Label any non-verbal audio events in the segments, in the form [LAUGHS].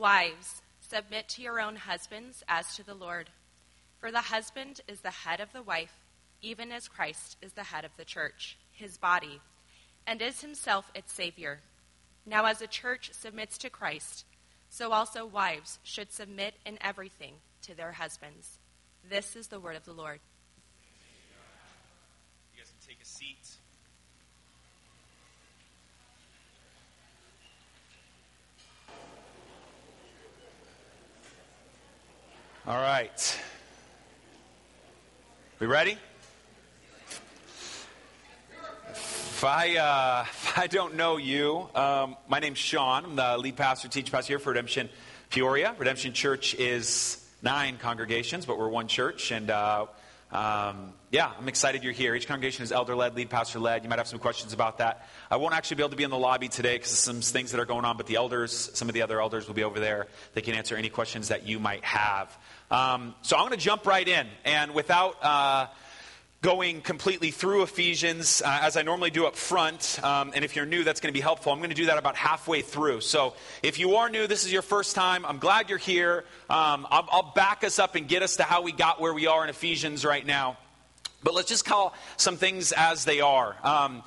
Wives, submit to your own husbands as to the Lord. For the husband is the head of the wife, even as Christ is the head of the church, his body, and is himself its Savior. Now, as the church submits to Christ, so also wives should submit in everything to their husbands. This is the word of the Lord. You guys can take a seat. All right. We ready? If I, uh, [LAUGHS] if I don't know you, um, my name's Sean. I'm the lead pastor, teach pastor here for Redemption Peoria. Redemption Church is nine congregations, but we're one church. And uh, um, yeah, I'm excited you're here. Each congregation is elder led, lead pastor led. You might have some questions about that. I won't actually be able to be in the lobby today because of some things that are going on, but the elders, some of the other elders will be over there. They can answer any questions that you might have. Um, so I'm going to jump right in. And without. Uh, going completely through Ephesians uh, as I normally do up front. Um, and if you're new, that's going to be helpful. I'm going to do that about halfway through. So if you are new, this is your first time, I'm glad you're here. Um, I'll, I'll back us up and get us to how we got where we are in Ephesians right now. But let's just call some things as they are. Um,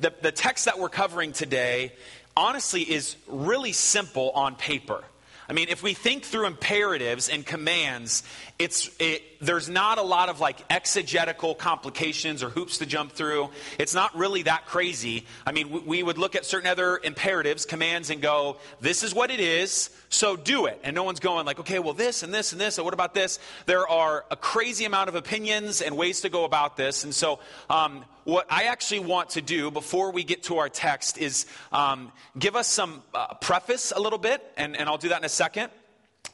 the, the text that we're covering today, honestly, is really simple on paper. I mean, if we think through imperatives and commands, it's, it, there's not a lot of like exegetical complications or hoops to jump through. It's not really that crazy. I mean, we, we would look at certain other imperatives, commands, and go, this is what it is, so do it. And no one's going like, okay, well, this and this and this, and what about this? There are a crazy amount of opinions and ways to go about this. And so, um, what I actually want to do before we get to our text is um, give us some uh, preface a little bit, and, and I'll do that in a second.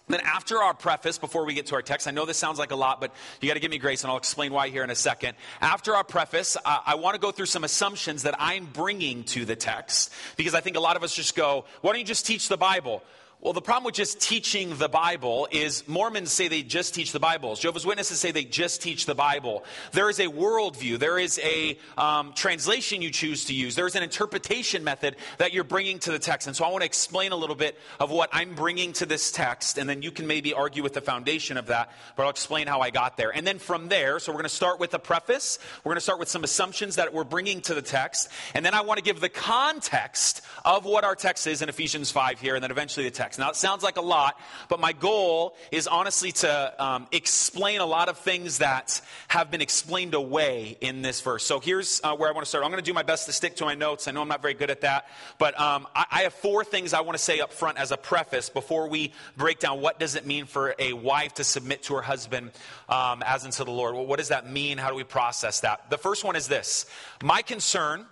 Then, after our preface, before we get to our text, I know this sounds like a lot, but you got to give me grace, and I'll explain why here in a second. After our preface, I want to go through some assumptions that I'm bringing to the text, because I think a lot of us just go, why don't you just teach the Bible? Well, the problem with just teaching the Bible is Mormons say they just teach the Bible. Jehovah's Witnesses say they just teach the Bible. There is a worldview. There is a um, translation you choose to use. There is an interpretation method that you're bringing to the text. And so I want to explain a little bit of what I'm bringing to this text, and then you can maybe argue with the foundation of that, but I'll explain how I got there. And then from there, so we're going to start with a preface. We're going to start with some assumptions that we're bringing to the text. And then I want to give the context of what our text is in Ephesians 5 here, and then eventually the text. Now, it sounds like a lot, but my goal is honestly to um, explain a lot of things that have been explained away in this verse. So here's uh, where I want to start. I'm going to do my best to stick to my notes. I know I'm not very good at that, but um, I, I have four things I want to say up front as a preface before we break down what does it mean for a wife to submit to her husband um, as unto the Lord. Well, what does that mean? How do we process that? The first one is this My concern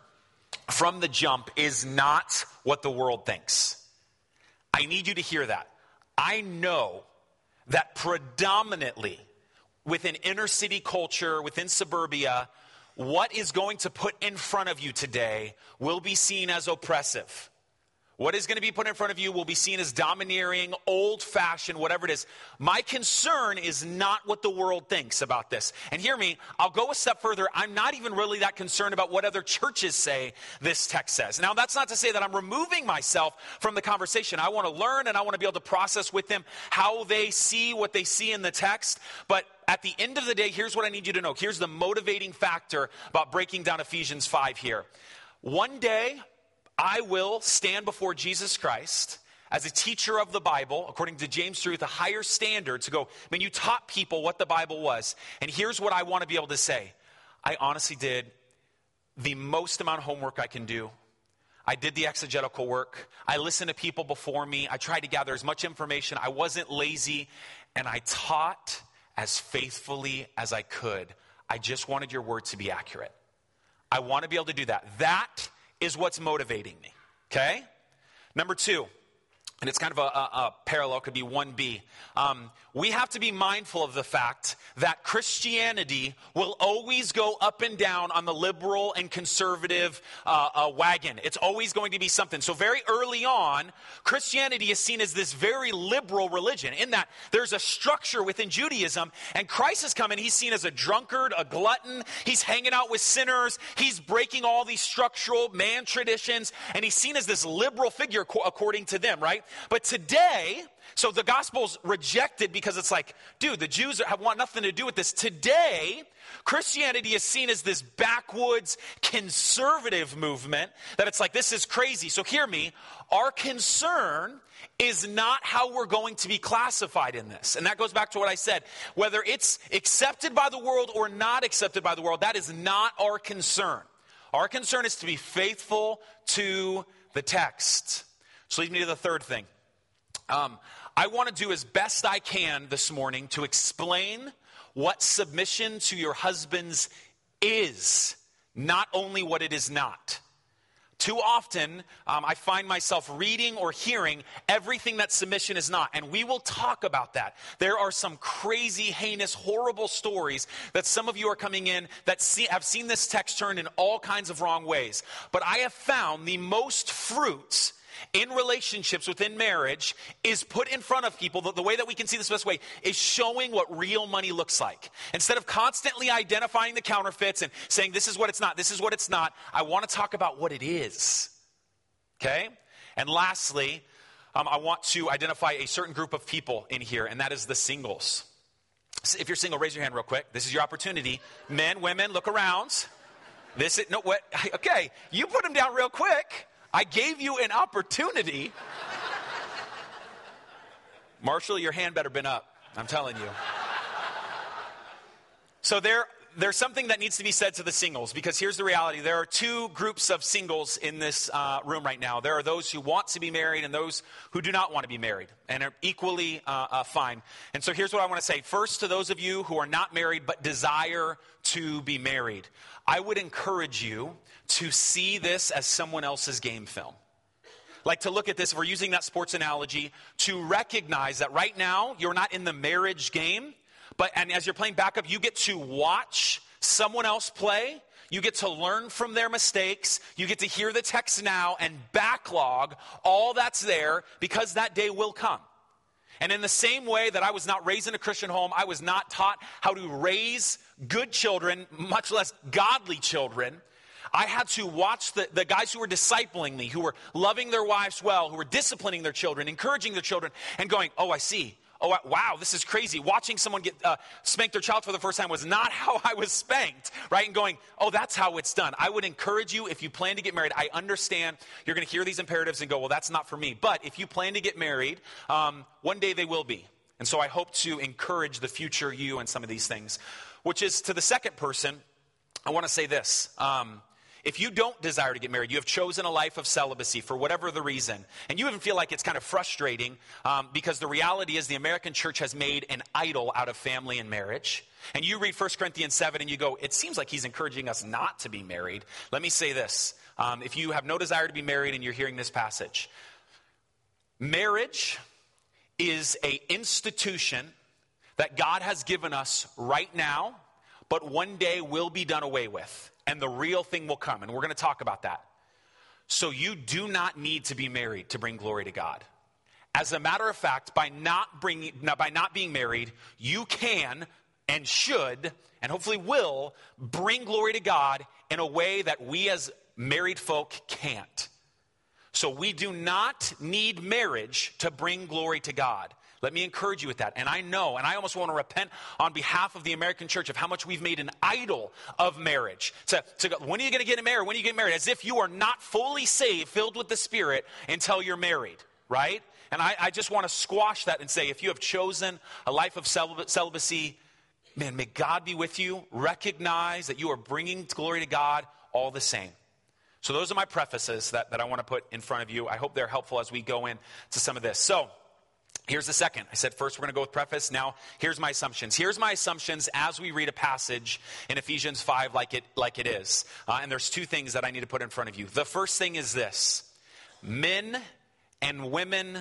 from the jump is not what the world thinks. I need you to hear that. I know that predominantly within inner city culture, within suburbia, what is going to put in front of you today will be seen as oppressive. What is going to be put in front of you will be seen as domineering, old fashioned, whatever it is. My concern is not what the world thinks about this. And hear me, I'll go a step further. I'm not even really that concerned about what other churches say this text says. Now, that's not to say that I'm removing myself from the conversation. I want to learn and I want to be able to process with them how they see what they see in the text. But at the end of the day, here's what I need you to know. Here's the motivating factor about breaking down Ephesians 5 here. One day, I will stand before Jesus Christ as a teacher of the Bible, according to James 3, with a higher standard to go, I mean, you taught people what the Bible was. And here's what I want to be able to say I honestly did the most amount of homework I can do. I did the exegetical work. I listened to people before me. I tried to gather as much information. I wasn't lazy. And I taught as faithfully as I could. I just wanted your word to be accurate. I want to be able to do that. That is what's motivating me. Okay? Number two, and it's kind of a, a, a parallel, could be 1B. Um, we have to be mindful of the fact that Christianity will always go up and down on the liberal and conservative uh, uh, wagon. It's always going to be something. So, very early on, Christianity is seen as this very liberal religion, in that there's a structure within Judaism, and Christ has come and he's seen as a drunkard, a glutton. He's hanging out with sinners, he's breaking all these structural man traditions, and he's seen as this liberal figure according to them, right? But today, so the gospel's rejected because it's like, dude, the Jews have want nothing to do with this. Today, Christianity is seen as this backwoods conservative movement that it's like, this is crazy. So hear me. Our concern is not how we're going to be classified in this. And that goes back to what I said. Whether it's accepted by the world or not accepted by the world, that is not our concern. Our concern is to be faithful to the text. So leads me to the third thing. Um, I want to do as best I can this morning to explain what submission to your husbands is, not only what it is not. Too often, um, I find myself reading or hearing everything that submission is not. And we will talk about that. There are some crazy, heinous, horrible stories that some of you are coming in that see, have seen this text turned in all kinds of wrong ways. But I have found the most fruits in relationships within marriage is put in front of people. The, the, way that we can see this best way is showing what real money looks like. Instead of constantly identifying the counterfeits and saying, this is what it's not, this is what it's not, I want to talk about what it is. Okay? And lastly, um, I want to identify a certain group of people in here, and that is the singles. If you're single, raise your hand real quick. This is your opportunity. Men, women, look around. This is, no, what? [LAUGHS] Okay, you put them down real quick. I gave you an opportunity. Marshall, your hand better been up. I'm telling you. So there, there's something that needs to be said to the singles because here's the reality. There are two groups of singles in this uh, room right now. There are those who want to be married and those who do not want to be married and are equally uh, uh, fine. And so here's what i want to say. First to those of you who are not married but desire to be married i would encourage you to see this as someone else's game film. Like to look at this, if we're using that sports analogy, to recognize that right now you're not in the marriage game, but and as you're playing backup, you get to watch someone else play. You get to learn from their mistakes. You get to hear the text now and backlog all that's there because that day will come. And in the same way that I was not raised in a Christian home, I was not taught how to raise good children, much less godly children. I had to watch the, the guys who were discipling me, who were loving their wives well, who were disciplining their children, encouraging their children, and going, oh, I see. Oh, wow, this is crazy. Watching someone get uh, spank their child for the first time was not [LAUGHS] how I was spanked, right? And going, oh, that's how it's done. I would encourage you, if you plan to get married, I understand you're going to hear these imperatives and go, well, that's not for me. But if you plan to get married, um, one day they will be. And so I hope to encourage the future you and some of these things, which is to the second person, I want to say this. Um, if you don't desire to get married, you have chosen a life of celibacy for whatever the reason, and you even feel like it's kind of frustrating um, because the reality is the American church has made an idol out of family and marriage. And you read 1 Corinthians 7 and you go, it seems like he's encouraging us not to be married. Let me say this um, if you have no desire to be married and you're hearing this passage, marriage is a institution that God has given us right now, but one day will be done away with and the real thing will come. And we're going to talk about that. So you do not need to be married to bring glory to God. As a matter of fact, by not, bringing, by not being married, you can and should, and hopefully will, bring glory to God in a way that we as married folk can't. So we do not need marriage to bring glory to God. Let me encourage you with that. And I know, and I almost want to repent on behalf of the American church of how much we've made an idol of marriage. To, to go, when are you going to get married? When are you get married? As if you are not fully saved, filled with the Spirit, until you're married, right? And I, I just want to squash that and say if you have chosen a life of celibacy, man, may God be with you. Recognize that you are bringing glory to God all the same. So, those are my prefaces that, that I want to put in front of you. I hope they're helpful as we go into some of this. So, Here's the second. I said first we're going to go with preface. Now, here's my assumptions. Here's my assumptions as we read a passage in Ephesians 5 like it, like it is. Uh, and there's two things that I need to put in front of you. The first thing is this men and women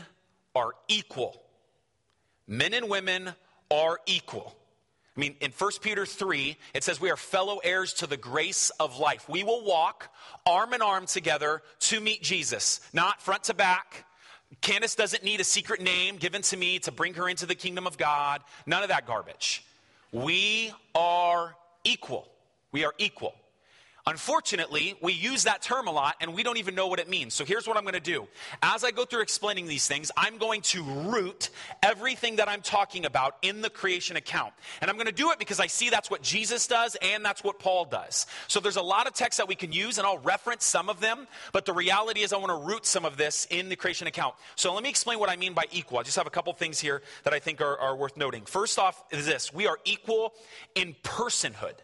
are equal. Men and women are equal. I mean, in 1 Peter 3, it says we are fellow heirs to the grace of life. We will walk arm in arm together to meet Jesus, not front to back, Candace doesn't need a secret name given to me to bring her into the kingdom of God. None of that garbage. We are equal. We are equal. Unfortunately, we use that term a lot and we don't even know what it means. So here's what I'm going to do. As I go through explaining these things, I'm going to root everything that I'm talking about in the creation account. And I'm going to do it because I see that's what Jesus does and that's what Paul does. So there's a lot of texts that we can use and I'll reference some of them, but the reality is I want to root some of this in the creation account. So let me explain what I mean by equal. I just have a couple things here that I think are, are worth noting. First off is this we are equal in personhood,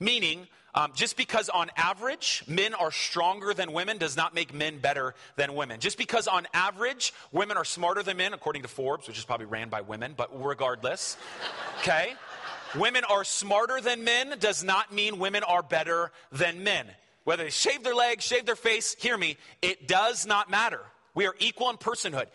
meaning um, just because on average men are stronger than women does not make men better than women. Just because on average women are smarter than men, according to Forbes, which is probably ran by women, but regardless, [LAUGHS] okay? women are smarter than men does not mean women are better than men. Whether they shave their legs, shave their face, hear me, it does not matter. We are equal in personhood.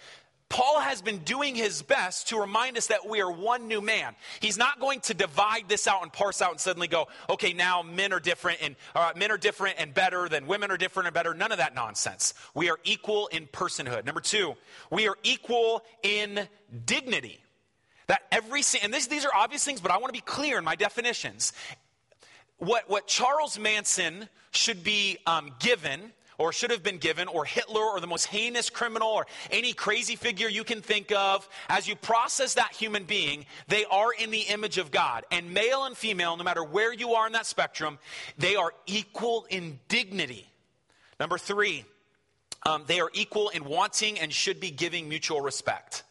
Paul has been doing his best to remind us that we are one new man. He's not going to divide this out and parse out and suddenly go, okay, now men are different and uh, men are different and better than women are different and better. None of that nonsense. We are equal in personhood. Number two, we are equal in dignity. That every and this, these are obvious things, but I want to be clear in my definitions. What what Charles Manson should be um, given or should have been given, or Hitler, or the most heinous criminal, or any crazy figure you can think of, as you process that human being, they are in the image of God. And male and female, no matter where you are in that spectrum, they are equal in dignity. Number three, um, they are equal in wanting and should be giving mutual respect.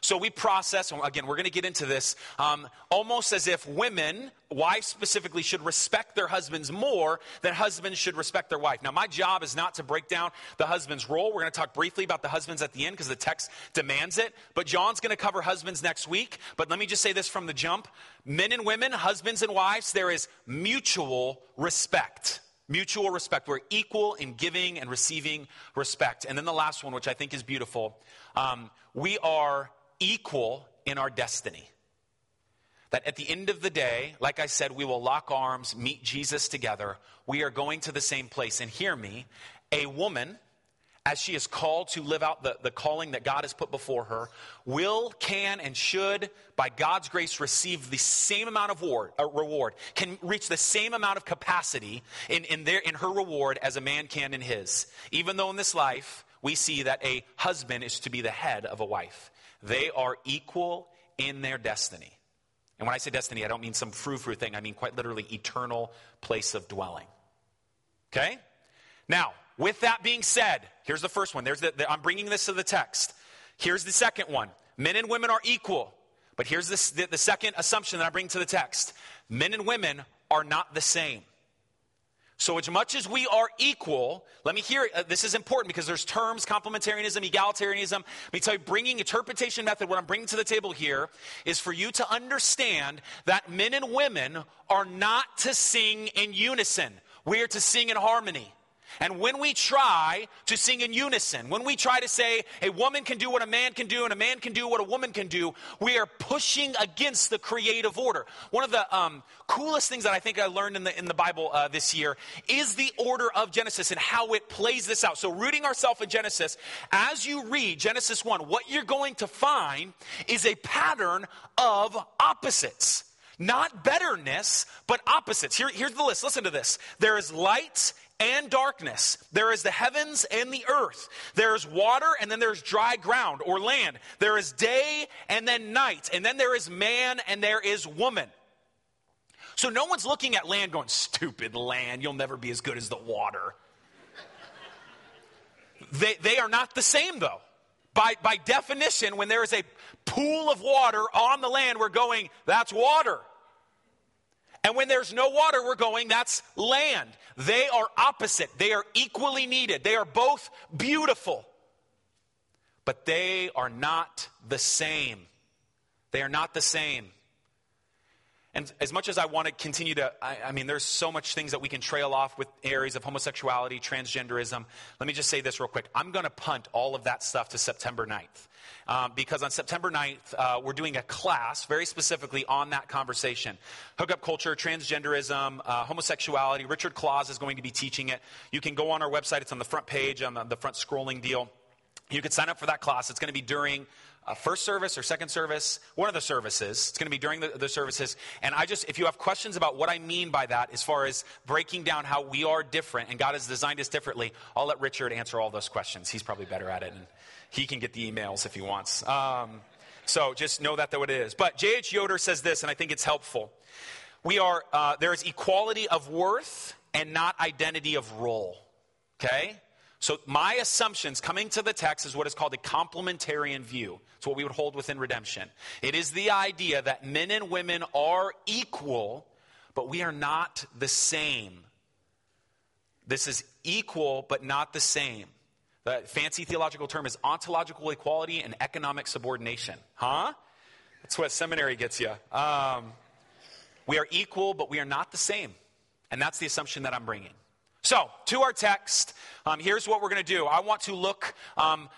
So we process, again, we're going to get into this, um, almost as if women, wives specifically, should respect their husbands more than husbands should respect their wife. Now, my job is not to break down the husband's role. We're going to talk briefly about the husbands at the end because the text demands it. But John's going to cover husbands next week. But let me just say this from the jump men and women, husbands and wives, there is mutual respect. Mutual respect. We're equal in giving and receiving respect. And then the last one, which I think is beautiful, um, we are equal in our destiny. That at the end of the day, like I said, we will lock arms, meet Jesus together. We are going to the same place. And hear me, a woman, as she is called to live out the, the calling that God has put before her, will, can, and should, by God's grace, receive the same amount of reward, uh, reward can reach the same amount of capacity in, in, their, in her reward as a man can in his. Even though in this life, we see that a husband is to be the head of a wife. They are equal in their destiny. And when I say destiny, I don't mean some frou frou thing. I mean quite literally eternal place of dwelling. Okay? Now, with that being said, here's the first one. There's the, the, I'm bringing this to the text. Here's the second one. Men and women are equal. But here's this, the, the second assumption that I bring to the text. Men and women are not the same. So, as much as we are equal, let me hear uh, this is important because there's terms complementarianism, egalitarianism. Let me tell you, bringing interpretation method, what I'm bringing to the table here is for you to understand that men and women are not to sing in unison, we are to sing in harmony. And when we try to sing in unison, when we try to say a woman can do what a man can do and a man can do what a woman can do, we are pushing against the creative order. One of the um, coolest things that I think I learned in the, in the Bible uh, this year is the order of Genesis and how it plays this out. So, rooting ourselves in Genesis, as you read Genesis 1, what you're going to find is a pattern of opposites. Not betterness, but opposites. Here, here's the list. Listen to this. There is light and darkness. There is the heavens and the earth. There is water and then there's dry ground or land. There is day and then night. And then there is man and there is woman. So no one's looking at land going, stupid land, you'll never be as good as the water. they, they are not the same though. By, by definition, when there is a pool of water on the land, we're going, that's water. And when there's no water, we're going, that's land. They are opposite. They are equally needed. They are both beautiful. But they are not the same. They are not the same. And as much as I want to continue to, I, I, mean, there's so much things that we can trail off with areas of homosexuality, transgenderism. Let me just say this real quick. I'm going to punt all of that stuff to September 9th. Um, because on September 9th, uh, we're doing a class very specifically on that conversation. Hookup culture, transgenderism, uh, homosexuality. Richard Claus is going to be teaching it. You can go on our website, it's on the front page, on the, the front scrolling deal. You can sign up for that class. It's going to be during uh, first service or second service, one of the services. It's going to be during the, the, services. And I just, if you have questions about what I mean by that, as far as breaking down how we are different and God has designed us differently, I'll let Richard answer all those questions. He's probably better at it, and he can get the emails if he wants. Um, so just know that, that what it is. But J.H. Yoder says this, and I think it's helpful. We are, uh, there is equality of worth and not identity of role. Okay? So, my assumptions coming to the text is what is called a complementarian view. It's what we would hold within redemption. It is the idea that men and women are equal, but we are not the same. This is equal, but not the same. The fancy theological term is ontological equality and economic subordination. Huh? That's what seminary gets you. Um, we are equal, but we are not the same. And that's the assumption that I'm bringing. So, to our text, um, here's what we're going to do. I want to look um,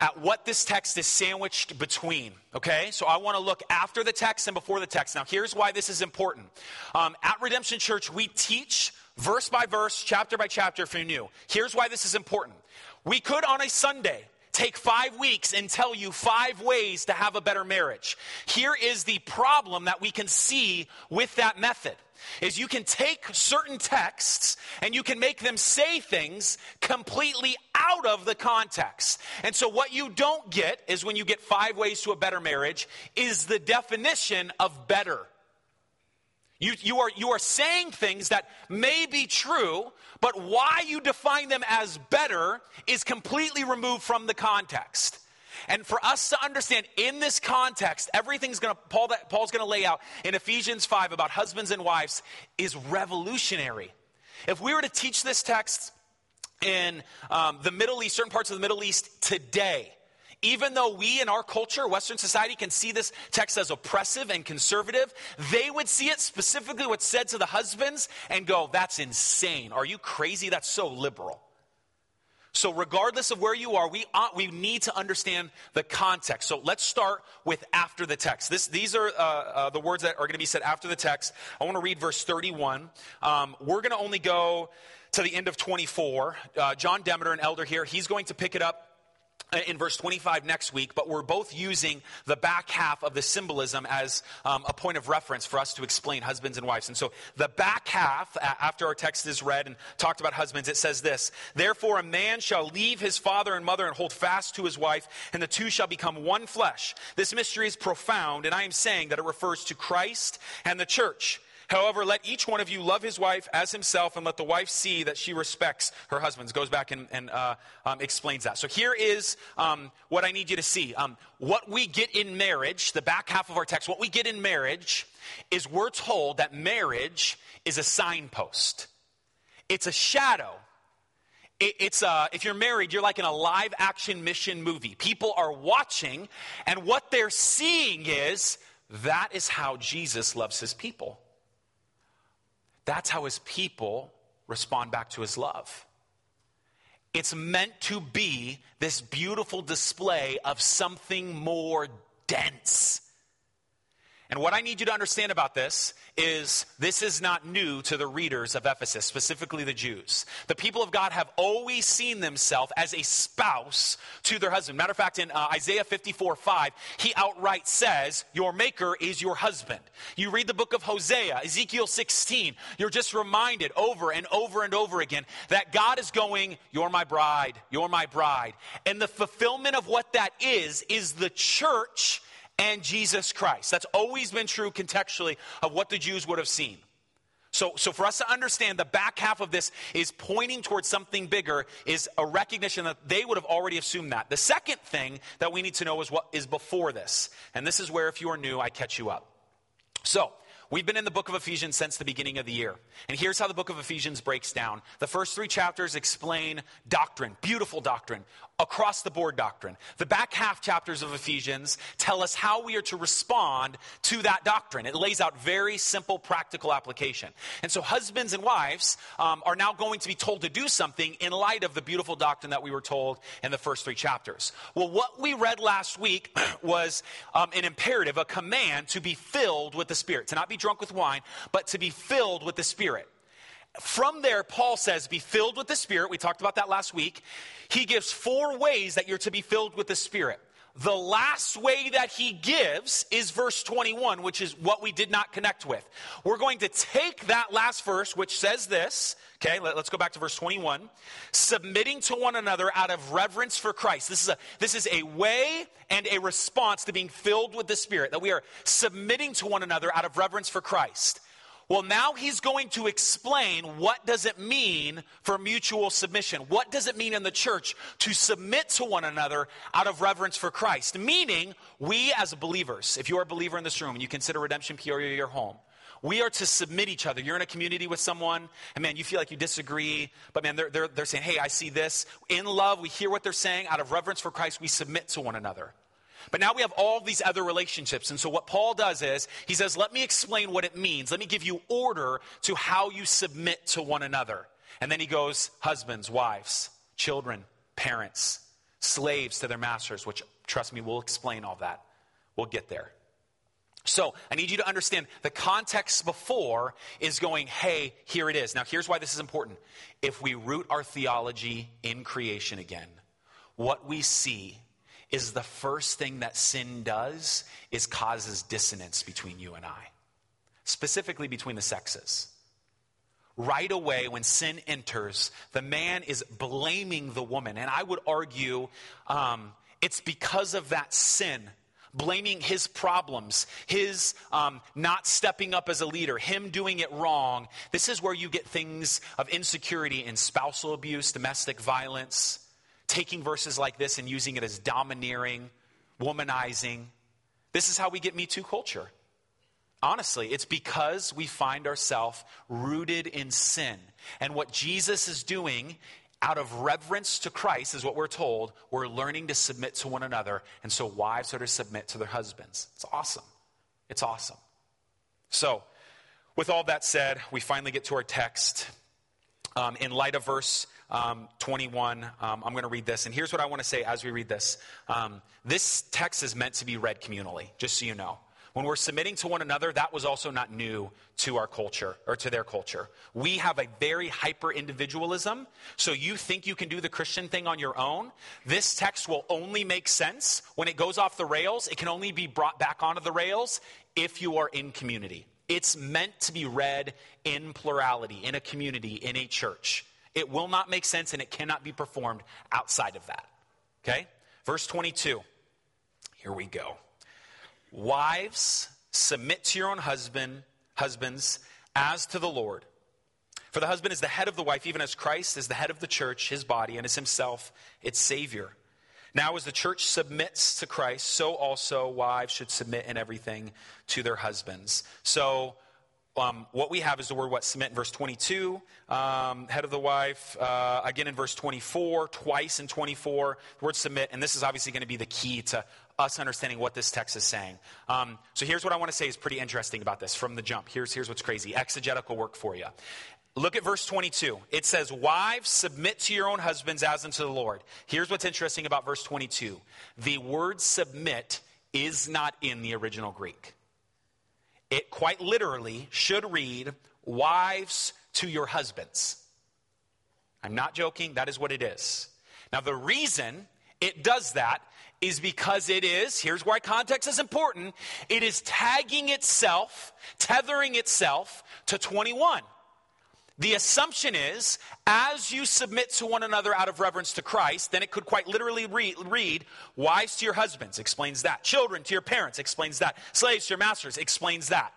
at what this text is sandwiched between. Okay? So, I want to look after the text and before the text. Now, here's why this is important. Um, at Redemption Church, we teach verse by verse, chapter by chapter if you're new. Here's why this is important. We could, on a Sunday, take five weeks and tell you five ways to have a better marriage. Here is the problem that we can see with that method is you can take certain texts and you can make them say things completely out of the context. And so what you don't get is when you get five ways to a better marriage is the definition of better. You, you, are, you are saying things that may be true, but why you define them as better is completely removed from the context. And for us to understand in this context, everything's going to, Paul, that Paul's going to lay out in Ephesians 5 about husbands and wives is revolutionary. If we were to teach this text in um, the Middle East, certain parts of the Middle East today, even though we in our culture, Western society, can see this text as oppressive and conservative, they would see it specifically what's said to the husbands and go, That's insane. Are you crazy? That's so liberal. So, regardless of where you are, we, uh, we need to understand the context. So, let's start with after the text. This, these are uh, uh, the words that are going to be said after the text. I want to read verse 31. Um, we're going to only go to the end of 24. Uh, John Demeter, an elder here, he's going to pick it up in verse 25 next week, but we're both using the back half of the symbolism as um, a point of reference for us to explain husbands and wives. And so the back half, after our text is read and talked about husbands, it says this Therefore, a man shall leave his father and mother and hold fast to his wife, and the two shall become one flesh. This mystery is profound, and I am saying that it refers to Christ and the church. However, let each one of you love his wife as himself, and let the wife see that she respects her husband. Goes back and, and uh, um, explains that. So here is um, what I need you to see. Um, what we get in marriage, the back half of our text, what we get in marriage is we're told that marriage is a signpost. It's a shadow. it's a, if you're married, you're like in a live action mission movie. People are watching, and what they're seeing is that is how Jesus loves his people. That's how his people respond back to his love. It's meant to be this beautiful display of something more dense and what I need you to understand about this is this is not new to the readers of Ephesus, specifically the Jews. The people of God have always seen themselves as a spouse to their husband. Matter of fact, in uh, Isaiah 54 5, he outright says, Your maker is your husband. You read the book of Hosea, Ezekiel 16, you're just reminded over and over and over again that God is going, You're my bride, you're my bride. And the fulfillment of what that is, is the church and Jesus Christ. That's always been true contextually of what the Jews would have seen. So, so for us to understand the back half of this is pointing towards something bigger is a recognition that they would have already assumed that. The second thing that we need to know is what is before this. And this is where if you are new, I catch you up. So, We've been in the book of Ephesians since the beginning of the year. And here's how the book of Ephesians breaks down. The first three chapters explain doctrine, beautiful doctrine, across the board doctrine. The back half chapters of Ephesians tell us how we are to respond to that doctrine. It lays out very simple, practical application. And so, husbands and wives um, are now going to be told to do something in light of the beautiful doctrine that we were told in the first three chapters. Well, what we read last week [CLEARS THROAT] was um, an imperative, a command to be filled with the Spirit, to not be drunk with wine, but to be filled with the Spirit. From there, Paul says, be filled with the Spirit. We talked about that last week. He gives four ways that you're to be filled with the Spirit. The last way that he gives is verse 21, which is what we did not connect with. We're going to take that last verse, which says this. Okay, let, us go back to verse 21. Submitting to one another out of reverence for Christ. This is, a, this is a way and a response to being filled with the Spirit, that we are submitting to one another out of reverence for Christ. Well, now he's going to explain what does it mean for mutual submission? What does it mean in the church to submit to one another out of reverence for Christ? Meaning, we as believers, if you're a believer in this room and you consider Redemption Peoria your home, we are to submit each other. You're in a community with someone, and man, you feel like you disagree, but man, they're, they're, they're saying, hey, I see this. In love, we hear what they're saying. Out of reverence for Christ, we submit to one another. But now we have all these other relationships. And so what Paul does is he says, let me explain what it means. Let me give you order to how you submit to one another. And then he goes, husbands, wives, children, parents, slaves to their masters, which trust me, we'll explain all that. We'll get there. So I need you to understand the context before is going, hey, here it is. Now, here's why this is important. If we root our theology in creation again, what we see is the first thing that sin does is causes dissonance between you and I, specifically between the sexes. Right away, when sin enters, the man is blaming the woman. And I would argue um, it's because of that sin blaming his problems, his um, not stepping up as a leader, him doing it wrong. This is where you get things of insecurity in spousal abuse, domestic violence, taking verses like this and using it as domineering, womanizing. This is how we get Me Too culture. Honestly, it's because we find ourselves rooted in sin. And what Jesus is doing out of reverence to Christ is what we're told. We're learning to submit to one another. And so wives are to submit to their husbands. It's awesome. It's awesome. So, with all that said, we finally get to our text. Um, in light of verse um, 21. Um, I'm going to read this. And here's what I want to say as we read this um, this text is meant to be read communally, just so you know. When we're submitting to one another, that was also not new to our culture or to their culture. We have a very hyper individualism. So you think you can do the Christian thing on your own. This text will only make sense when it goes off the rails. It can only be brought back onto the rails if you are in community. It's meant to be read in plurality, in a community, in a church. It will not make sense and it cannot be performed outside of that. Okay? Verse 22. Here we go. Wives, submit to your own husband, husbands, as to the Lord. For the husband is the head of the wife, even as Christ is the head of the church, his body, and is himself its Savior. Now, as the church submits to Christ, so also wives should submit in everything to their husbands. So, um, what we have is the word what submit in verse 22 um, head of the wife uh, again in verse 24 twice in 24 the word submit and this is obviously going to be the key to us understanding what this text is saying um, so here's what i want to say is pretty interesting about this from the jump here's, here's what's crazy exegetical work for you Look at verse 22. It says, Wives, submit to your own husbands as unto the Lord. Here's what's interesting about verse 22 the word submit is not in the original Greek. It quite literally should read, Wives to your husbands. I'm not joking, that is what it is. Now, the reason it does that is because it is, here's why context is important, it is tagging itself, tethering itself to 21. The assumption is, as you submit to one another out of reverence to Christ, then it could quite literally read, read, wives to your husbands, explains that. Children to your parents, explains that. Slaves to your masters, explains that.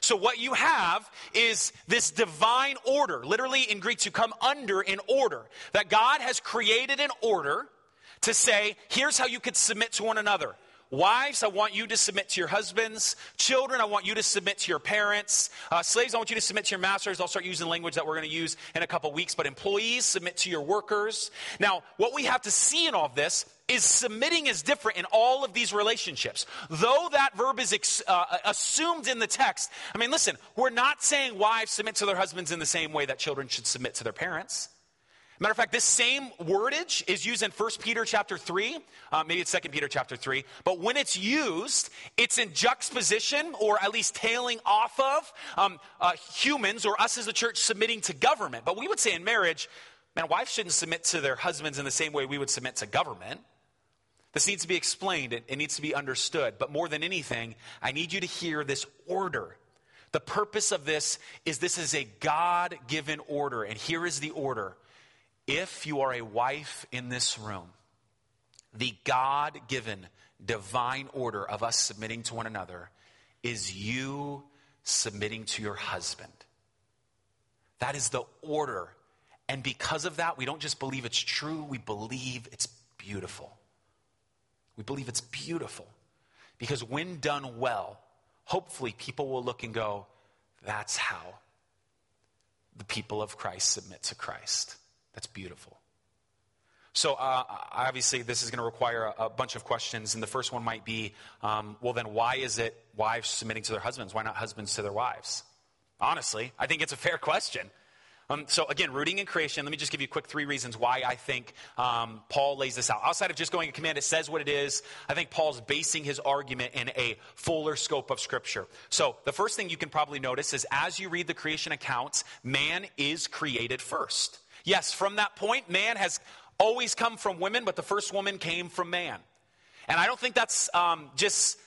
So, what you have is this divine order, literally in Greek, to come under in order, that God has created an order to say, here's how you could submit to one another. Wives, I want you to submit to your husbands. Children, I want you to submit to your parents. Uh, slaves, I want you to submit to your masters. I'll start using language that we're going to use in a couple weeks. But employees, submit to your workers. Now, what we have to see in all of this is submitting is different in all of these relationships. Though that verb is ex, uh, assumed in the text, I mean, listen, we're not saying wives submit to their husbands in the same way that children should submit to their parents. Matter of fact, this same wordage is used in 1 Peter chapter 3, uh, maybe it's 2 Peter chapter 3, but when it's used, it's in juxtaposition or at least tailing off of um, uh, humans or us as a church submitting to government. But we would say in marriage, man, wives shouldn't submit to their husbands in the same way we would submit to government. This needs to be explained, it, it needs to be understood. But more than anything, I need you to hear this order. The purpose of this is this is a God given order, and here is the order if you are a wife in this room, the God given divine order of us submitting to one another is you submitting to your husband. That is the order. And because of that, we don't just believe it's true, we believe it's beautiful. We believe it's beautiful. Because when done well, hopefully people will look and go, that's how the people of Christ submit to Christ. That's beautiful. So, uh, obviously, this is going to require a, a, bunch of questions. And the first one might be um, well, then, why is it wives submitting to their husbands? Why not husbands to their wives? Honestly, I think it's a fair question. Um, so, again, rooting in creation, let me just give you quick three reasons why I think um, Paul lays this out. Outside of just going a command, it says what it is. I think Paul's basing his argument in a fuller scope of Scripture. So, the first thing you can probably notice is as you read the creation accounts, man is created first. Yes, from that point, man has always come from women, but the first woman came from man. And I don't think that's um, just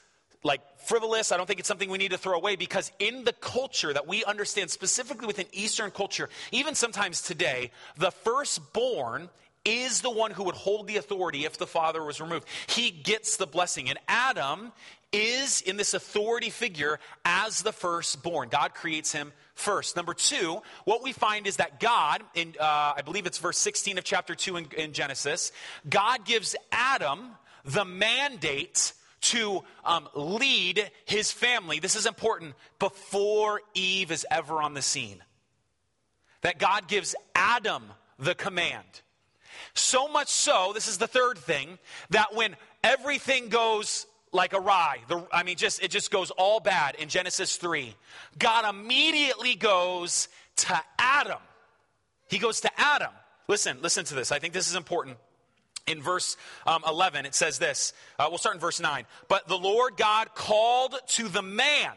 like frivolous. I don't think it's something we need to throw away because in the culture that we understand, specifically within Eastern culture, even sometimes today, the firstborn is the one who would hold the authority if the father was removed. He gets the blessing. And Adam is in this authority figure as the firstborn. God creates him first. Number two, what we find is that God, in uh, I believe it's verse 16 of chapter 2 in, in Genesis, God gives Adam the mandate to um, lead his family. This is important before Eve is ever on the scene. That God gives Adam the command. So much so, this is the third thing, that when everything goes like a rye. The, I mean, just it just goes all bad in Genesis 3. God immediately goes to Adam. He goes to Adam. Listen, listen to this. I think this is important. In verse um, 11, it says this. Uh, we'll start in verse 9. But the Lord God called to the man,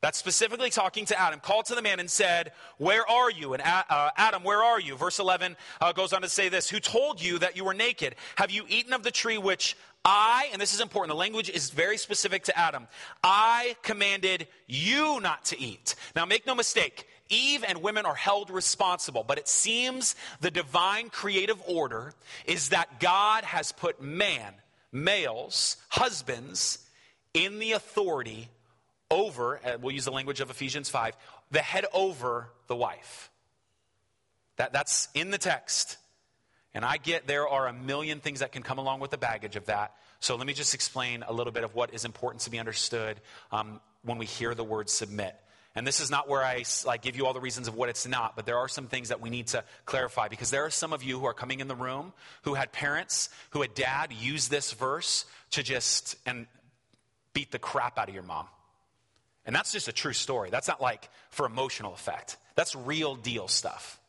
that's specifically talking to Adam, called to the man and said, Where are you? And uh, Adam, where are you? Verse 11 uh, goes on to say this Who told you that you were naked? Have you eaten of the tree which I, and this is important, the language is very specific to Adam. I commanded you not to eat. Now, make no mistake, Eve and women are held responsible, but it seems the divine creative order is that God has put man, males, husbands, in the authority over, uh, we'll use the language of Ephesians 5, the head over the wife. That, that's in the text. And I get there are a million things that can come along with the baggage of that. So let me just explain a little bit of what is important to be understood um, when we hear the word submit. And this is not where I like, give you all the reasons of what it's not, but there are some things that we need to clarify because there are some of you who are coming in the room who had parents, who had dad use this verse to just and beat the crap out of your mom. And that's just a true story. That's not like for emotional effect. That's real deal stuff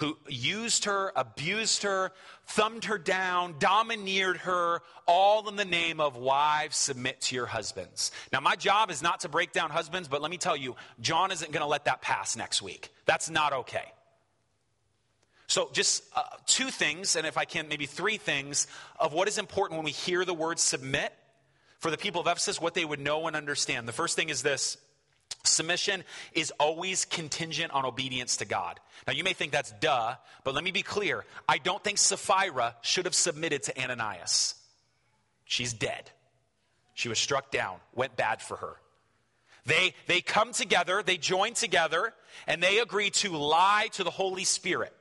who used her, abused her, thumbed her down, domineered her, all in the name of wives, submit to your husbands. Now, my job is not to break down husbands, but let me tell you, John isn't going to let that pass next week. That's not okay. So, just uh, two things, and if I can, maybe three things of what is important when we hear the word submit for the people of Ephesus, what they would know and understand. The first thing is this Submission is always contingent on obedience to God. Now, you may think that's duh, but let me be clear. I don't think Sapphira should have submitted to Ananias. She's dead. She was struck down, went bad for her. They, they come together, they join together, and they agree to lie to the Holy Spirit.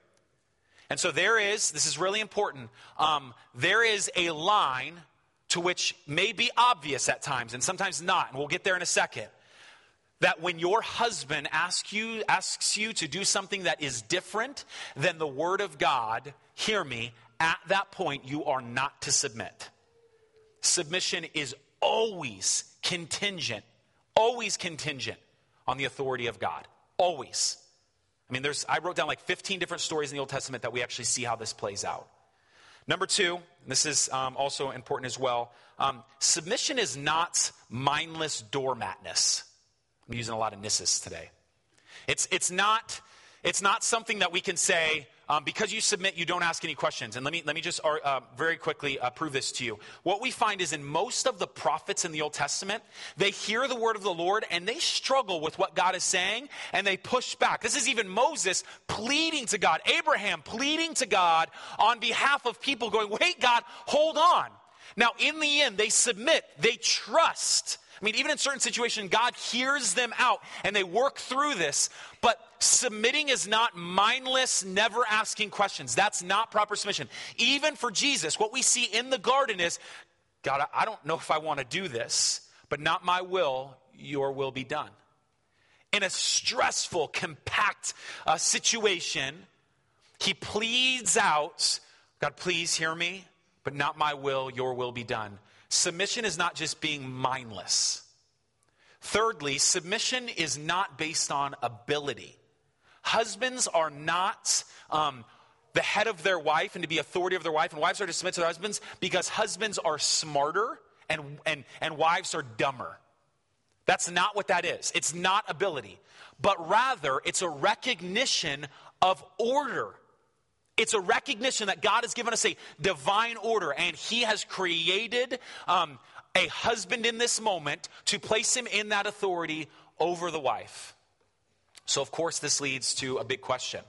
And so there is, this is really important, um, there is a line to which may be obvious at times and sometimes not, and we'll get there in a second that when your husband asks you, asks you to do something that is different than the Word of God, hear me, at that point you are not to submit. Submission is always contingent, always contingent on the authority of God. Always. I mean, there's, I wrote down like 15 different stories in the Old Testament that we actually see how this plays out. Number two, this is um, also important as well um, submission is not mindless doormatness. I'm using a lot of nisses today. It's, it's, not, it's not something that we can say, um, because you submit, you don't ask any questions. And let me, let me just uh, very quickly uh, prove this to you. What we find is in most of the prophets in the Old Testament, they hear the word of the Lord and they struggle with what God is saying and they push back. This is even Moses pleading to God, Abraham pleading to God on behalf of people going, wait, God, hold on. Now, in the end, they submit, they trust. I mean, even in certain situations, God hears them out and they work through this. But submitting is not mindless, never asking questions. That's not proper submission. Even for Jesus, what we see in the garden is God, I don't know if I want to do this, but not my will, your will be done. In a stressful, compact uh, situation, he pleads out, God, please hear me, but not my will, your will be done. Submission is not just being mindless. Thirdly, submission is not based on ability. Husbands are not um, the head of their wife and to be authority of their wife, and wives are to submit to their husbands because husbands are smarter and, and, and wives are dumber. That's not what that is. It's not ability, but rather it's a recognition of order. It's a recognition that God has given us a divine order, and He has created um, a husband in this moment to place him in that authority over the wife. So, of course, this leads to a big question.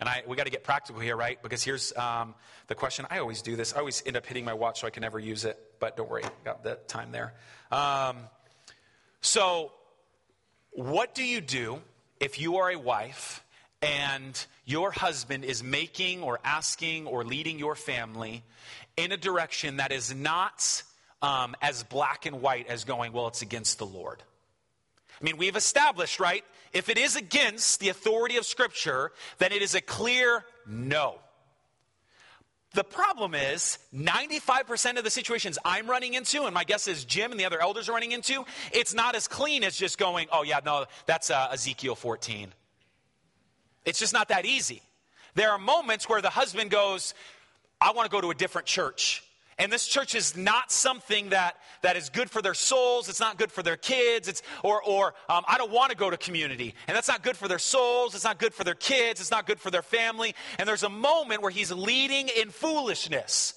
And I, we got to get practical here, right? Because here's um, the question. I always do this. I always end up hitting my watch so I can never use it. But don't worry, got that time there. Um, so, what do you do if you are a wife and your husband is making or asking or leading your family in a direction that is not um, as black and white as going, well, it's against the Lord. I mean, we've established, right? If it is against the authority of Scripture, then it is a clear no. The problem is, 95% of the situations I'm running into, and my guess is Jim and the other elders are running into, it's not as clean as just going, oh, yeah, no, that's uh, Ezekiel 14. It's just not that easy. There are moments where the husband goes, I want to go to a different church. And this church is not something that, that is good for their souls. It's not good for their kids. It's, or or um, I don't want to go to community. And that's not good for their souls. It's not good for their kids. It's not good for their family. And there's a moment where he's leading in foolishness.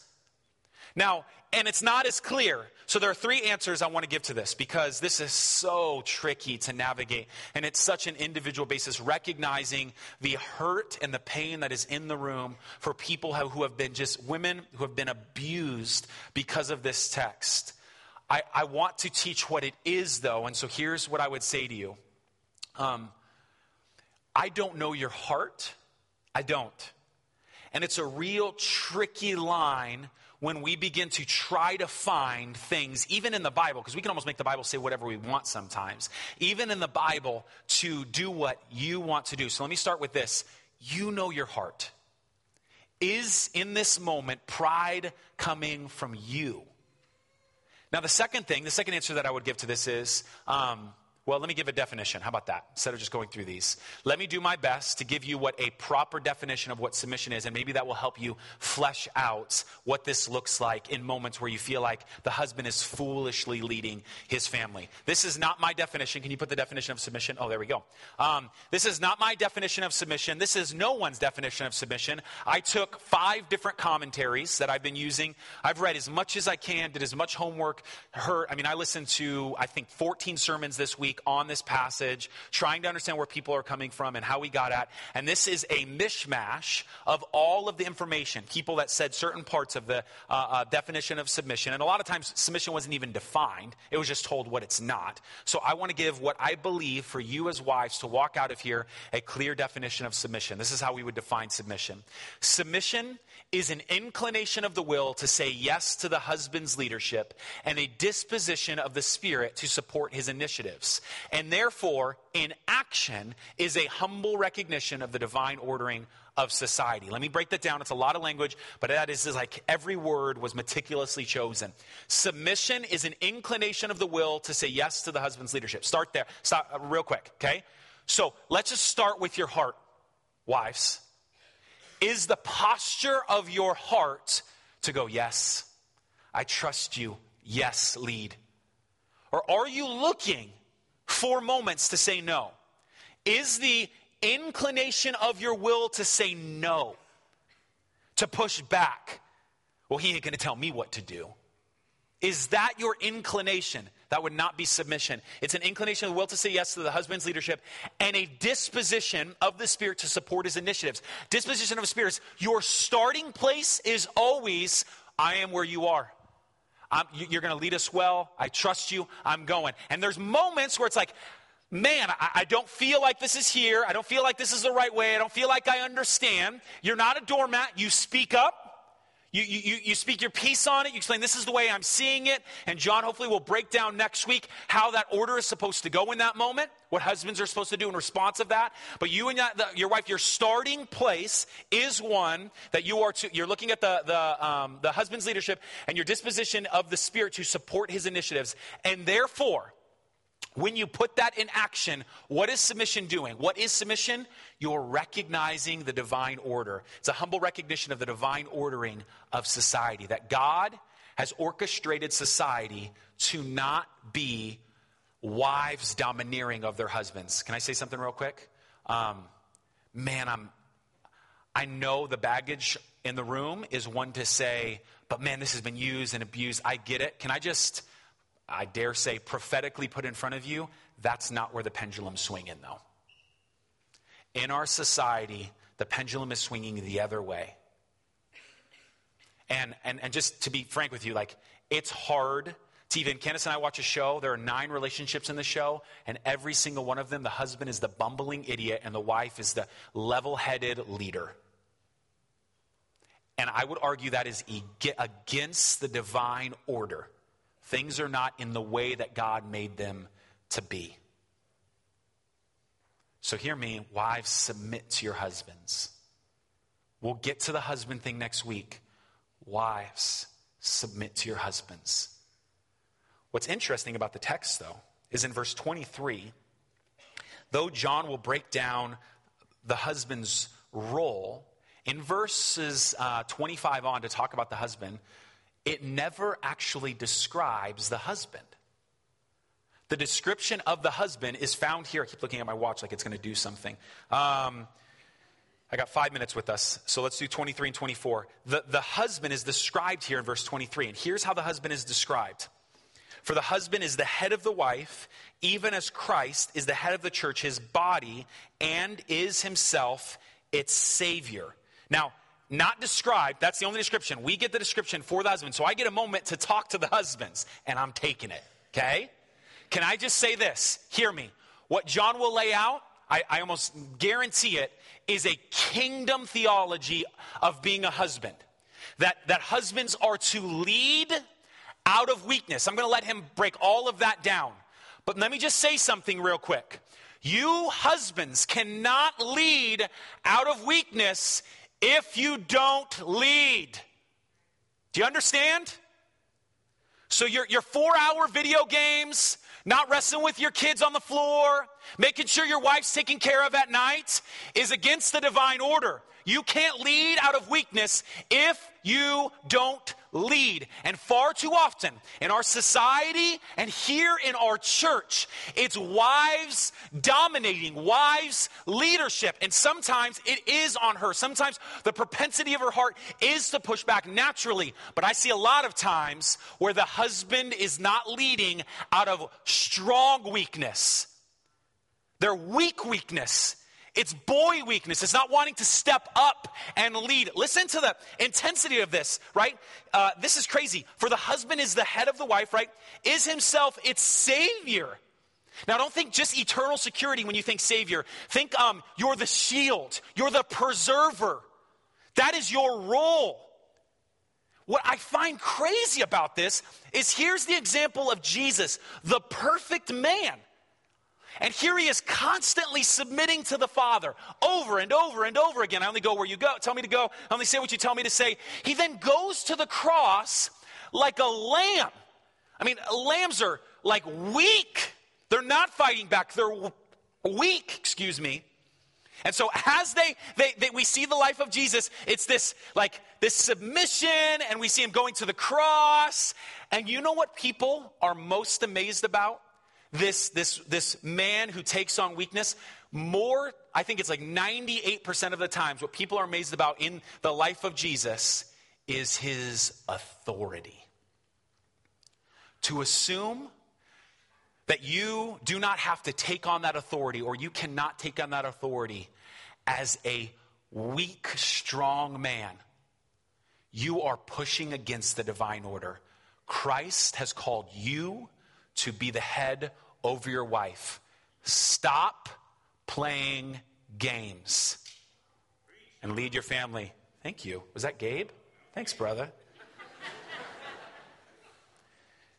Now, and it's not as clear. So there are three answers I want to give to this because this is so tricky to navigate. And it's such an individual basis, recognizing the hurt and the pain that is in the room for people who have been just women who have been abused because of this text. I, I want to teach what it is, though. And so here's what I would say to you um, I don't know your heart. I don't. And it's a real tricky line when we begin to try to find things, even in the Bible, because we can almost make the Bible say whatever we want sometimes, even in the Bible, to do what you want to do. So let me start with this. You know your heart. Is in this moment pride coming from you? Now, the second thing, the second answer that I would give to this is um, well, let me give a definition. How about that? Instead of just going through these, let me do my best to give you what a proper definition of what submission is, and maybe that will help you flesh out what this looks like in moments where you feel like the husband is foolishly leading his family. This is not my definition. Can you put the definition of submission? Oh, there we go. Um, this is not my definition of submission. This is no one's definition of submission. I took five different commentaries that I've been using. I've read as much as I can, did as much homework, heard. I mean, I listened to, I think, 14 sermons this week week on this passage, trying to understand where people are coming from and how we got at. And this is a mishmash of all of the information, people that said certain parts of the uh, uh, definition of submission. And a lot of times, submission wasn't even defined, it was just told what it's not. So I want to give what I believe for you as wives to walk out of here a clear definition of submission. This is how we would define submission. Submission is an inclination of the will to say yes to the husband's leadership and a disposition of the spirit to support his initiatives. And therefore, in action, is a humble recognition of the divine ordering of society. Let me break that down. It's a lot of language, but that is, like every word was meticulously chosen. Submission is an inclination of the will to say yes to the husband's leadership. Start there. Stop uh, real quick, okay? So let's just start with your heart. wives, is the posture of your heart to go, Yes, I trust you. Yes, lead. Or are you looking for moments to say no? Is the inclination of your will to say no, to push back? Well, he ain't going to tell me what to do. Is that your inclination? That would not be submission. It's an inclination of the will to say yes to the husband's leadership and a disposition of the spirit to support his initiatives. Disposition of the spirit, your starting place is always, I am where you are. I'm, you're going to lead us well. I trust you. I'm going. And there's moments where it's like, man, I, I, don't feel like this is here. I don't feel like this is the right way. I don't feel like I understand. You're not a doormat. You speak up. You, you, you speak your piece on it. You explain, this is the way I'm seeing it. And John hopefully will break down next week how that order is supposed to go in that moment, what husbands are supposed to do in response of that. But you and your wife, your starting place is one that you are to, you're looking at the, the, um, the husband's leadership and your disposition of the spirit to support his initiatives. And therefore, when you put that in action, what is submission doing? What is submission? You're recognizing the divine order. It's a humble recognition of the divine ordering of society, that God has orchestrated society to not be wives domineering of their husbands. Can I say something real quick? Um, man, I'm, I know the baggage in the room is one to say, but man, this has been used and abused. I get it. Can I just I dare say, prophetically put in front of you, that's not where the pendulum's swinging, though. In our society, the pendulum is swinging the other way. And, and, and just to be frank with you, like, it's hard to even, Candace and I watch a show. There are nine relationships in the show, and every single one of them, the husband is the bumbling idiot, and the wife is the level headed leader. And I would argue that is against the divine order. Things are not in the way that God made them to be. So, hear me, wives, submit to your husbands. We'll get to the husband thing next week. Wives, submit to your husbands. What's interesting about the text, though, is in verse 23, though John will break down the husband's role, in verses uh, 25 on to talk about the husband, it never actually describes the husband. The description of the husband is found here. I keep looking at my watch like it's going to do something. Um, I got five minutes with us, so let's do 23 and 24. The, the husband is described here in verse 23, and here's how the husband is described. For the husband is the head of the wife, even as Christ is the head of the church, his body, and is himself its Savior. Now, not described. That's the only description. We get the description for the husband. So I get a moment to talk to the husbands, and I'm taking it. Okay? Can I just say this? Hear me. What John will lay out, I, I almost guarantee it, is a kingdom theology of being a husband. That, that husbands are to lead out of weakness. I'm going to let him break all of that down. But let me just say something real quick. You husbands cannot lead out of weakness if you don't lead. Do you understand? So your, your four hour video games, not wrestling with your kids on the floor, making sure your wife's taken care of at night is against the divine order. You can't lead out of weakness if you don't lead. And far too often in our society and here in our church, it's wives dominating, wives leadership. And sometimes it is on her. Sometimes the propensity of her heart is to push back naturally. But I see a lot of times where the husband is not leading out of strong weakness. Their weak weakness it's boy weakness. It's not wanting to step up and lead. Listen to the intensity of this, right? Uh, this is crazy. For the husband is the head of the wife, right? Is himself its savior. Now, don't think just eternal security when you think savior. Think um, you're the shield, you're the preserver. That is your role. What I find crazy about this is here's the example of Jesus, the perfect man. And here he is constantly submitting to the Father over and over and over again. I only go where you go. Tell me to go. I only say what you tell me to say. He then goes to the cross like a lamb. I mean, lambs are like weak. They're not fighting back. They're weak, excuse me. And so as they, they, they, we see the life of Jesus, it's this like this submission, and we see him going to the cross. And you know what people are most amazed about? This, this, this man who takes on weakness. More, I think it's like 98% of the times, what people are amazed about in the life of Jesus is his authority. To assume that you do not have to take on that authority or you cannot take on that authority as a weak, strong man. You are pushing against the divine order. Christ has called you to be the head over your wife. Stop playing games and lead your family. Thank you. Was that Gabe? Thanks, brother.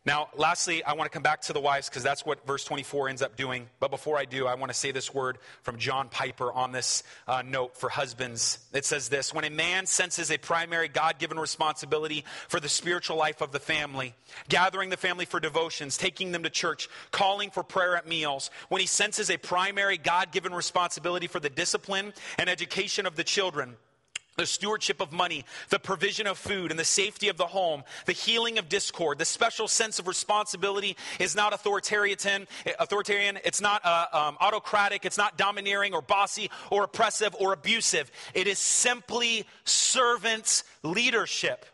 Now, lastly, I want to come back to the wives because that's what verse 24 ends up doing. But before I do, I want to say this word from John Piper on this uh, note for husbands. It says this When a man senses a primary God given responsibility for the spiritual life of the family, gathering the family for devotions, taking them to church, calling for prayer at meals, when he senses a primary God given responsibility for the discipline and education of the children, the stewardship of money, the provision of food, and the safety of the home, the healing of discord, the special sense of responsibility is not authoritarian. Authoritarian. It's not uh, um, autocratic. It's not domineering or bossy or oppressive or abusive. It is simply servant leadership.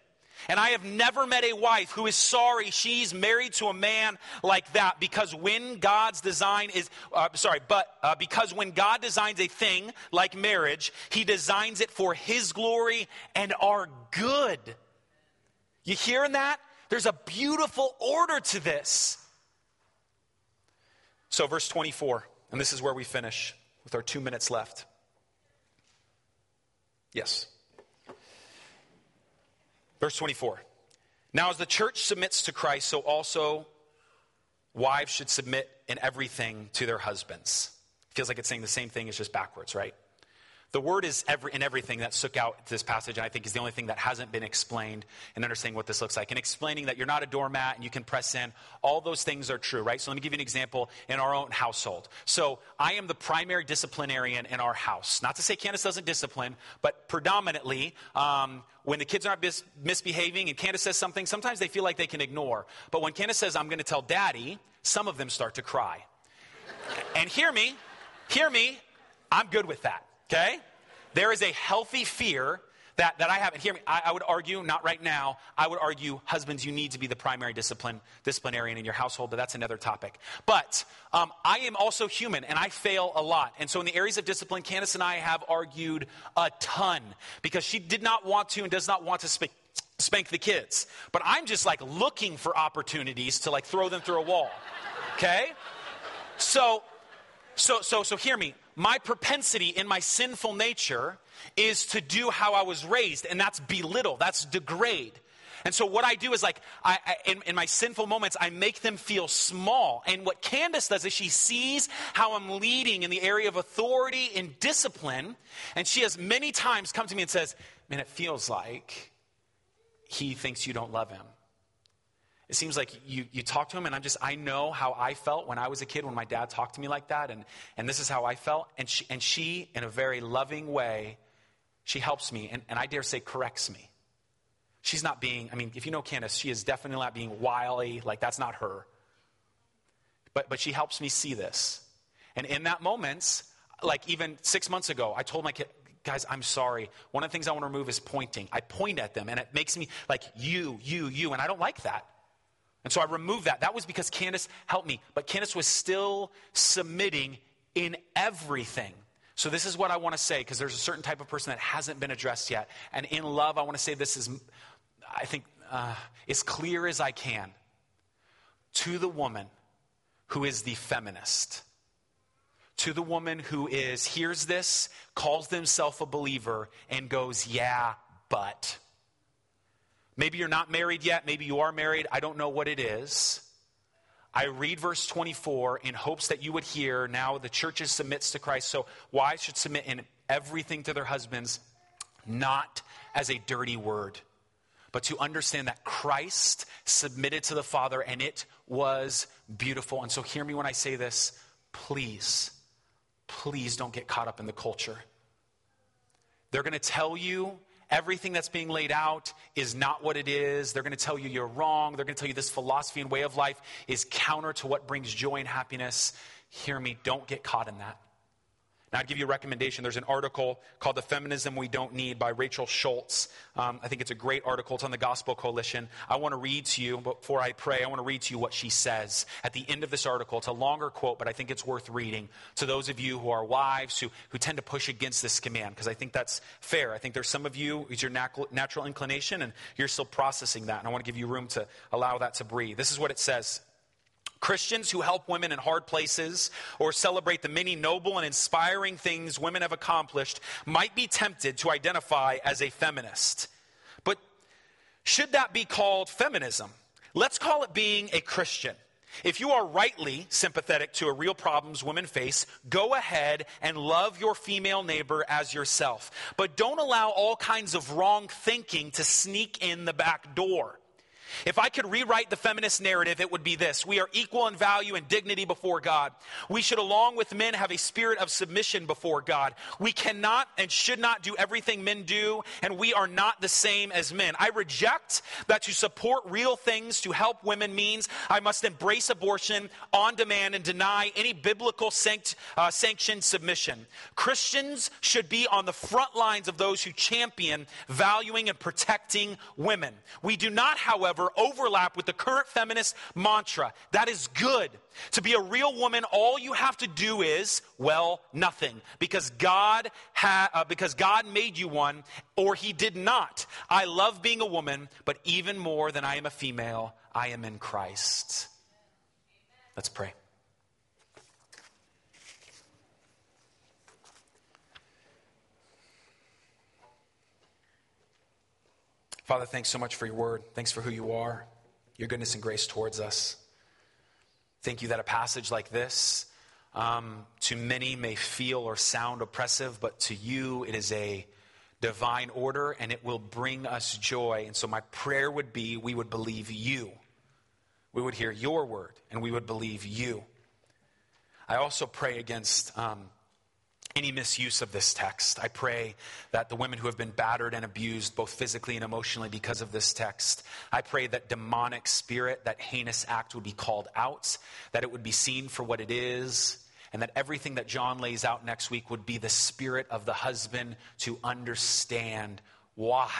And I have never met a wife who is sorry she's married to a man like that because when God's design is, uh, sorry, but uh, because when God designs a thing like marriage, he designs it for his glory and our good. You hearing that? There's a beautiful order to this. So, verse 24, and this is where we finish with our two minutes left. Yes. Verse 24. Now, as the church submits to Christ, so also wives should submit in everything to their husbands. Feels like it's saying the same thing, it's just backwards, right? The word is every, in everything that stuck out this passage, and I think is the only thing that hasn't been explained in understanding what this looks like. And explaining that you're not a doormat and you can press in. All those things are true, right? So let me give you an example in our own household. So I am the primary disciplinarian in our house. Not to say Candace doesn't discipline, but predominantly, um, when the kids aren't mis- misbehaving and Candace says something, sometimes they feel like they can ignore. But when Candace says, I'm going to tell daddy, some of them start to cry. and hear me, hear me, I'm good with that. Okay? There is a healthy fear that, that I have. And hear me, I, I, would argue, not right now, I would argue, husbands, you need to be the primary discipline, disciplinarian in your household, but that's another topic. But um, I am also human, and I fail a lot. And so in the areas of discipline, Candace and I have argued a ton because she did not want to and does not want to speak spank the kids. But I'm just like looking for opportunities to like throw them through a wall. Okay? So so so so hear me my propensity in my sinful nature is to do how I was raised, and that's belittle, that's degrade. And so what I do is like, I, I, in, in, my sinful moments, I make them feel small. And what Candace does is she sees how I'm leading in the area of authority and discipline. And she has many times come to me and says, man, it feels like he thinks you don't love him. It seems like you, you talk to him, and I'm just, I know how I felt when I was a kid when my dad talked to me like that, and, and this is how I felt. And she, and she, in a very loving way, she helps me, and, and I dare say, corrects me. She's not being, I mean, if you know Candace, she is definitely not being wily, like that's not her. But, but she helps me see this. And in that moment, like even six months ago, I told my kid, guys, I'm sorry. One of the things I want to remove is pointing. I point at them, and it makes me like you, you, you, and I don't like that. And so I removed that. That was because Candace helped me. But Candace was still submitting in everything. So this is what I want to say because there's a certain type of person that hasn't been addressed yet. And in love, I want to say this is, I think, uh, as clear as I can to the woman who is the feminist. To the woman who is, hears this, calls themselves a believer, and goes, yeah, but. Maybe you're not married yet. Maybe you are married. I don't know what it is. I read verse 24 in hopes that you would hear now the church submits to Christ. So wives should submit in everything to their husbands, not as a dirty word, but to understand that Christ submitted to the Father and it was beautiful. And so hear me when I say this. Please, please don't get caught up in the culture. They're going to tell you everything that's being laid out is not what it is. They're going to tell you you're wrong. They're going to tell you this philosophy and way of life is counter to what brings joy and happiness. Hear me, don't get caught in that. Now, I'd give you a recommendation. There's an article called The Feminism We Don't Need by Rachel Schultz. Um, I think it's a great article. It's on the Gospel Coalition. I want to read to you, before I pray, I want to read to you what she says at the end of this article. It's a longer quote, but I think it's worth reading to those of you who are wives who, who tend to push against this command, because I think that's fair. I think there's some of you, it's your natural inclination, and you're still processing that. And I want to give you room to allow that to breathe. This is what it says Christians who help women in hard places or celebrate the many noble and inspiring things women have accomplished might be tempted to identify as a feminist. But should that be called feminism? Let's call it being a Christian. If you are rightly sympathetic to a real problems women face, go ahead and love your female neighbor as yourself. But don't allow all kinds of wrong thinking to sneak in the back door. If I could rewrite the feminist narrative, it would be this We are equal in value and dignity before God. We should, along with men, have a spirit of submission before God. We cannot and should not do everything men do, and we are not the same as men. I reject that to support real things to help women means I must embrace abortion on demand and deny any biblical sanct, uh, sanctioned submission. Christians should be on the front lines of those who champion valuing and protecting women. We do not, however, overlap with the current feminist mantra. That is good. To be a real woman, all you have to do is, well, nothing. Because God, ha- uh, because God made you one, or He did not. I love being a woman, but even more than I am a female, I am in Christ. Let's pray. Father, thanks so much for your word. Thanks for who you are, your goodness and grace towards us. Thank you that a passage like this um, to many may feel or sound oppressive, but to you it is a divine order and it will bring us joy. And so my prayer would be we would believe you. We would hear your word and we would believe you. I also pray against um, any misuse of this text. I pray that the women who have been battered and abused, both physically and emotionally, because of this text, I pray that demonic spirit, that heinous act would be called out, that it would be seen for what it is, and that everything that John lays out next week would be the spirit of the husband to understand why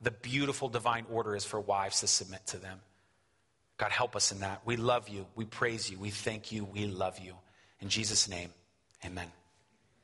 the beautiful divine order is for wives to submit to them. God, help us in that. We love you. We praise you. We thank you. We love you. In Jesus' name, amen.